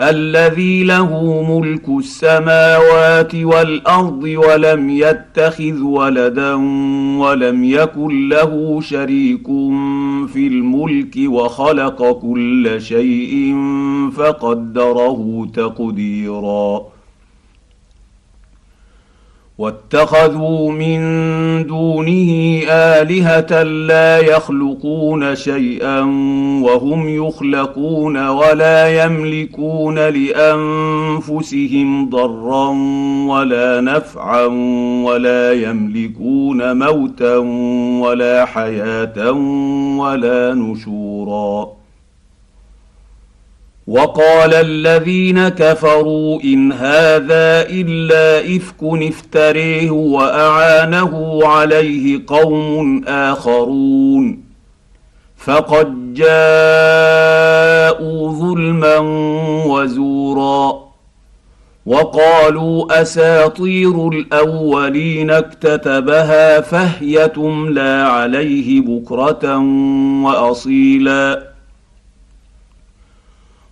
الذي له ملك السماوات والأرض ولم يتخذ ولدا ولم يكن له شريك في الملك وخلق كل شيء فقدره تقديرا. واتخذوا من دونه آلهة لا يخلقون شيئا وهم يخلقون ولا يملكون لأنفسهم ضرا ولا نفعا ولا يملكون موتا ولا حياة ولا نشورا وقال الذين كفروا إن هذا إلا إفك افتريه وأعانه عليه قوم آخرون. فقد جاءوا ظلما وزورا. وقالوا أساطير الأولين اكتتبها فهي تملى عليه بكرة وأصيلا.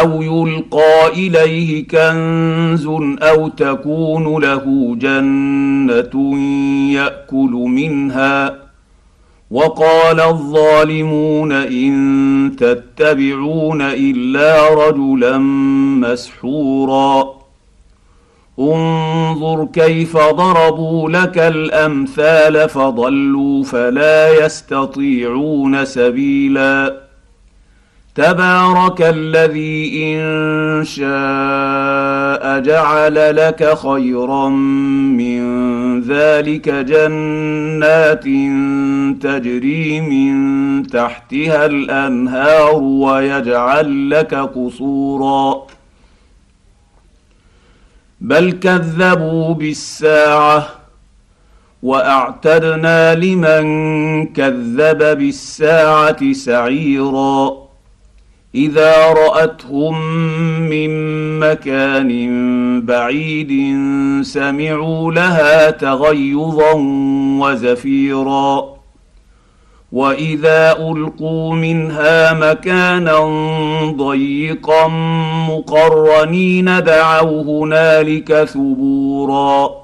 أو يلقى إليه كنز أو تكون له جنة يأكل منها. وقال الظالمون إن تتبعون إلا رجلا مسحورا. انظر كيف ضربوا لك الأمثال فضلوا فلا يستطيعون سبيلا. تبارك الذي إن شاء جعل لك خيرا من ذلك جنات تجري من تحتها الأنهار ويجعل لك قصورا. بل كذبوا بالساعة وأعتدنا لمن كذب بالساعة سعيرا. إذا رأتهم من مكان بعيد سمعوا لها تغيظا وزفيرا. وإذا ألقوا منها مكانا ضيقا مقرنين دعوا هنالك ثبورا.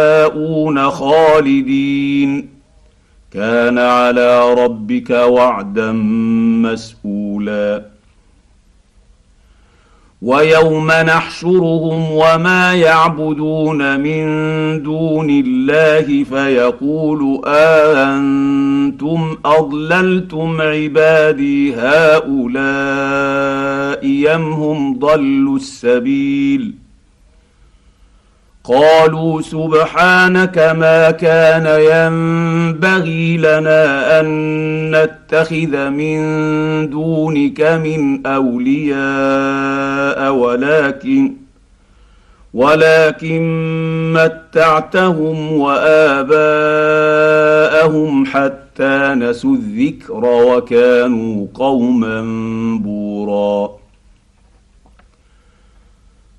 خالدين. كان على ربك وعدا مسئولا ويوم نحشرهم وما يعبدون من دون الله فيقول أأنتم أضللتم عبادي هؤلاء يم هم ضلوا السبيل؟ قالوا سبحانك ما كان ينبغي لنا أن نتخذ من دونك من أولياء ولكن ولكن متعتهم وآباءهم حتى نسوا الذكر وكانوا قوما بوراً.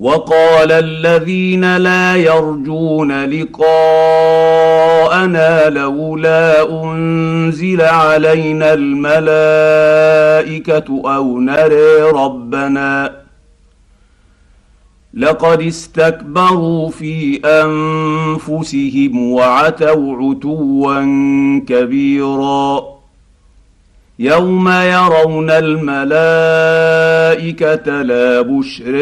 وقال الذين لا يرجون لقاءنا لولا أنزل علينا الملائكة أو نري ربنا. لقد استكبروا في أنفسهم وعتوا عتوا كبيرا. يوم يرون الملائكه لا بشر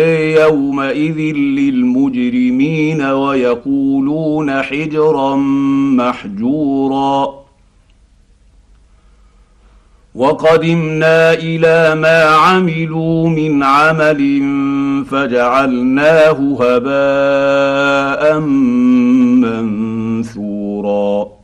يومئذ للمجرمين ويقولون حجرا محجورا وقدمنا إلى ما عملوا من عمل فجعلناه هباء منثورا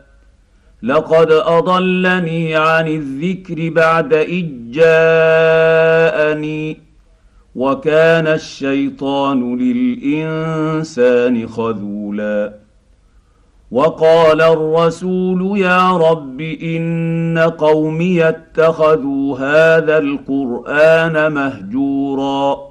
لقد أضلني عن الذكر بعد إذ جاءني وكان الشيطان للإنسان خذولا. وقال الرسول يا رب إن قومي اتخذوا هذا القرآن مهجورا.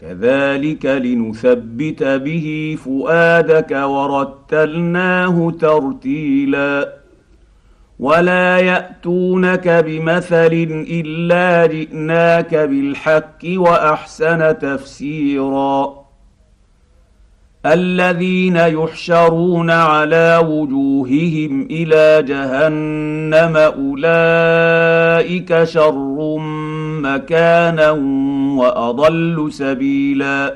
كذلك لنثبت به فؤادك ورتلناه ترتيلا. ولا يأتونك بمثل إلا جئناك بالحق وأحسن تفسيرا. الذين يحشرون على وجوههم إلى جهنم أولئك شر مكانا وأضل سبيلا.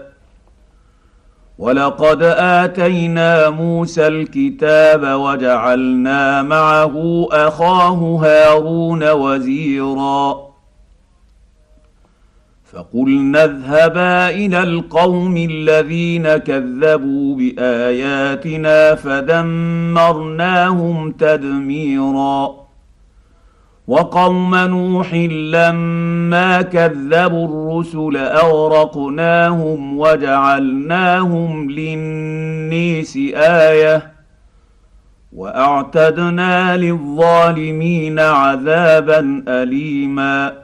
ولقد آتينا موسى الكتاب وجعلنا معه أخاه هارون وزيرا. فقلنا اذهبا إلى القوم الذين كذبوا بآياتنا فدمرناهم تدميرا. وقوم نوح لما كذبوا الرسل أغرقناهم وجعلناهم للنيس آية وأعتدنا للظالمين عذابا أليما.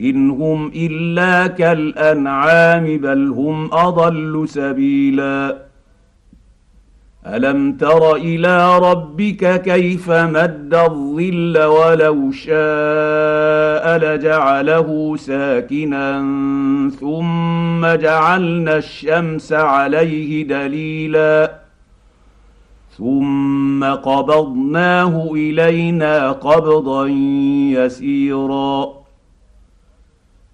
إن هم إلا كالأنعام بل هم أضل سبيلا. ألم تر إلى ربك كيف مد الظل ولو شاء لجعله ساكنا ثم جعلنا الشمس عليه دليلا. ثم قبضناه إلينا قبضا يسيرا.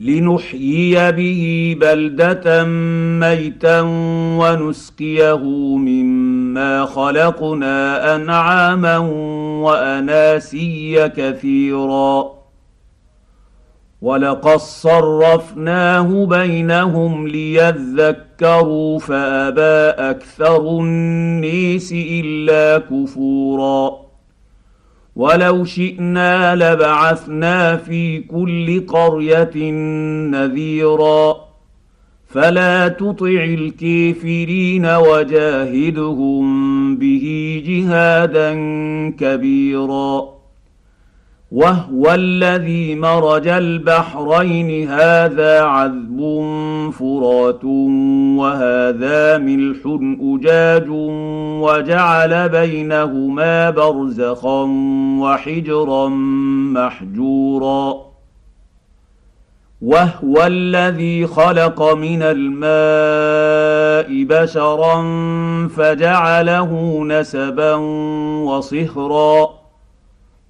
لنحيي به بلده ميتا ونسقيه مما خلقنا انعاما واناسيا كثيرا ولقد صرفناه بينهم ليذكروا فابى أكثر النيس الا كفورا ولو شئنا لبعثنا في كل قرية نذيرا. فلا تطع الكافرين وجاهدهم به جهادا كبيرا. وهو الذي مرج البحرين هذا عذب فرات وهذا ملح اجاج وجعل بينهما برزخا وحجرا محجورا وهو الذي خلق من الماء بشرا فجعله نسبا وصهرا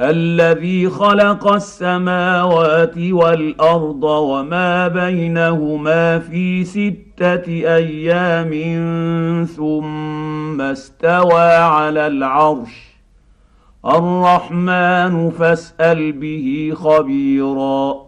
الذي خلق السماوات والأرض وما بينهما في ستة أيام ثم استوى على العرش. الرحمن فاسأل به خبيرا.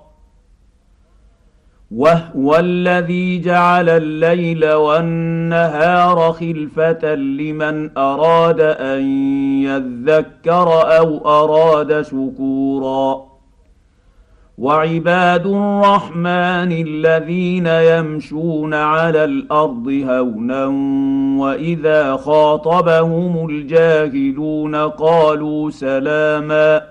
وهو الذي جعل الليل والنهار خلفة لمن أراد أن يذكر أو أراد شكورا. وعباد الرحمن الذين يمشون على الأرض هونا وإذا خاطبهم الجاهلون قالوا سلاما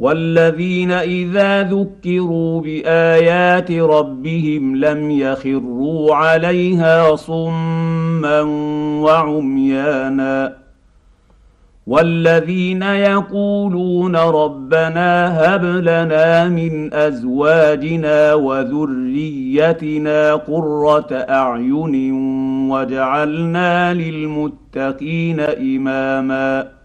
والذين إذا ذكروا بآيات ربهم لم يخروا عليها صما وعميانا. والذين يقولون ربنا هب لنا من أزواجنا وذريتنا قرة أعين واجعلنا للمتقين اماما.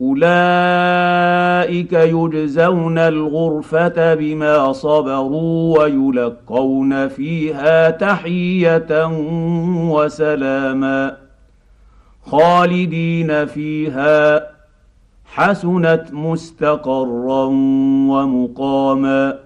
أولئك يجزون الغرفة بما صبروا ويلقون فيها تحية وسلاما خالدين فيها حسنت مستقرا ومقاما